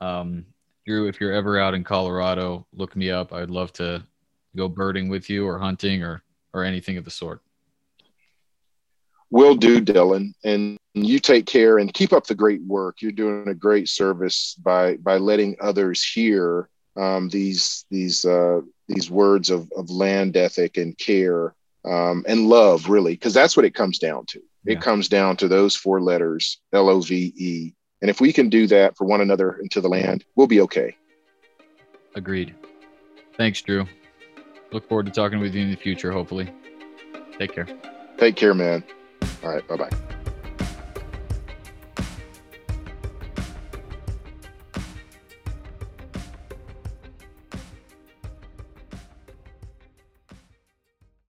Um, Drew, if you're ever out in Colorado, look me up. I'd love to go birding with you or hunting or or anything of the sort. Will do, Dylan. And you take care and keep up the great work. You're doing a great service by by letting others hear um, these these uh, these words of, of land ethic and care um, and love, really, because that's what it comes down to. It comes down to those four letters, L O V E. And if we can do that for one another and to the land, we'll be okay. Agreed. Thanks, Drew. Look forward to talking with you in the future, hopefully. Take care. Take care, man. All right. Bye bye.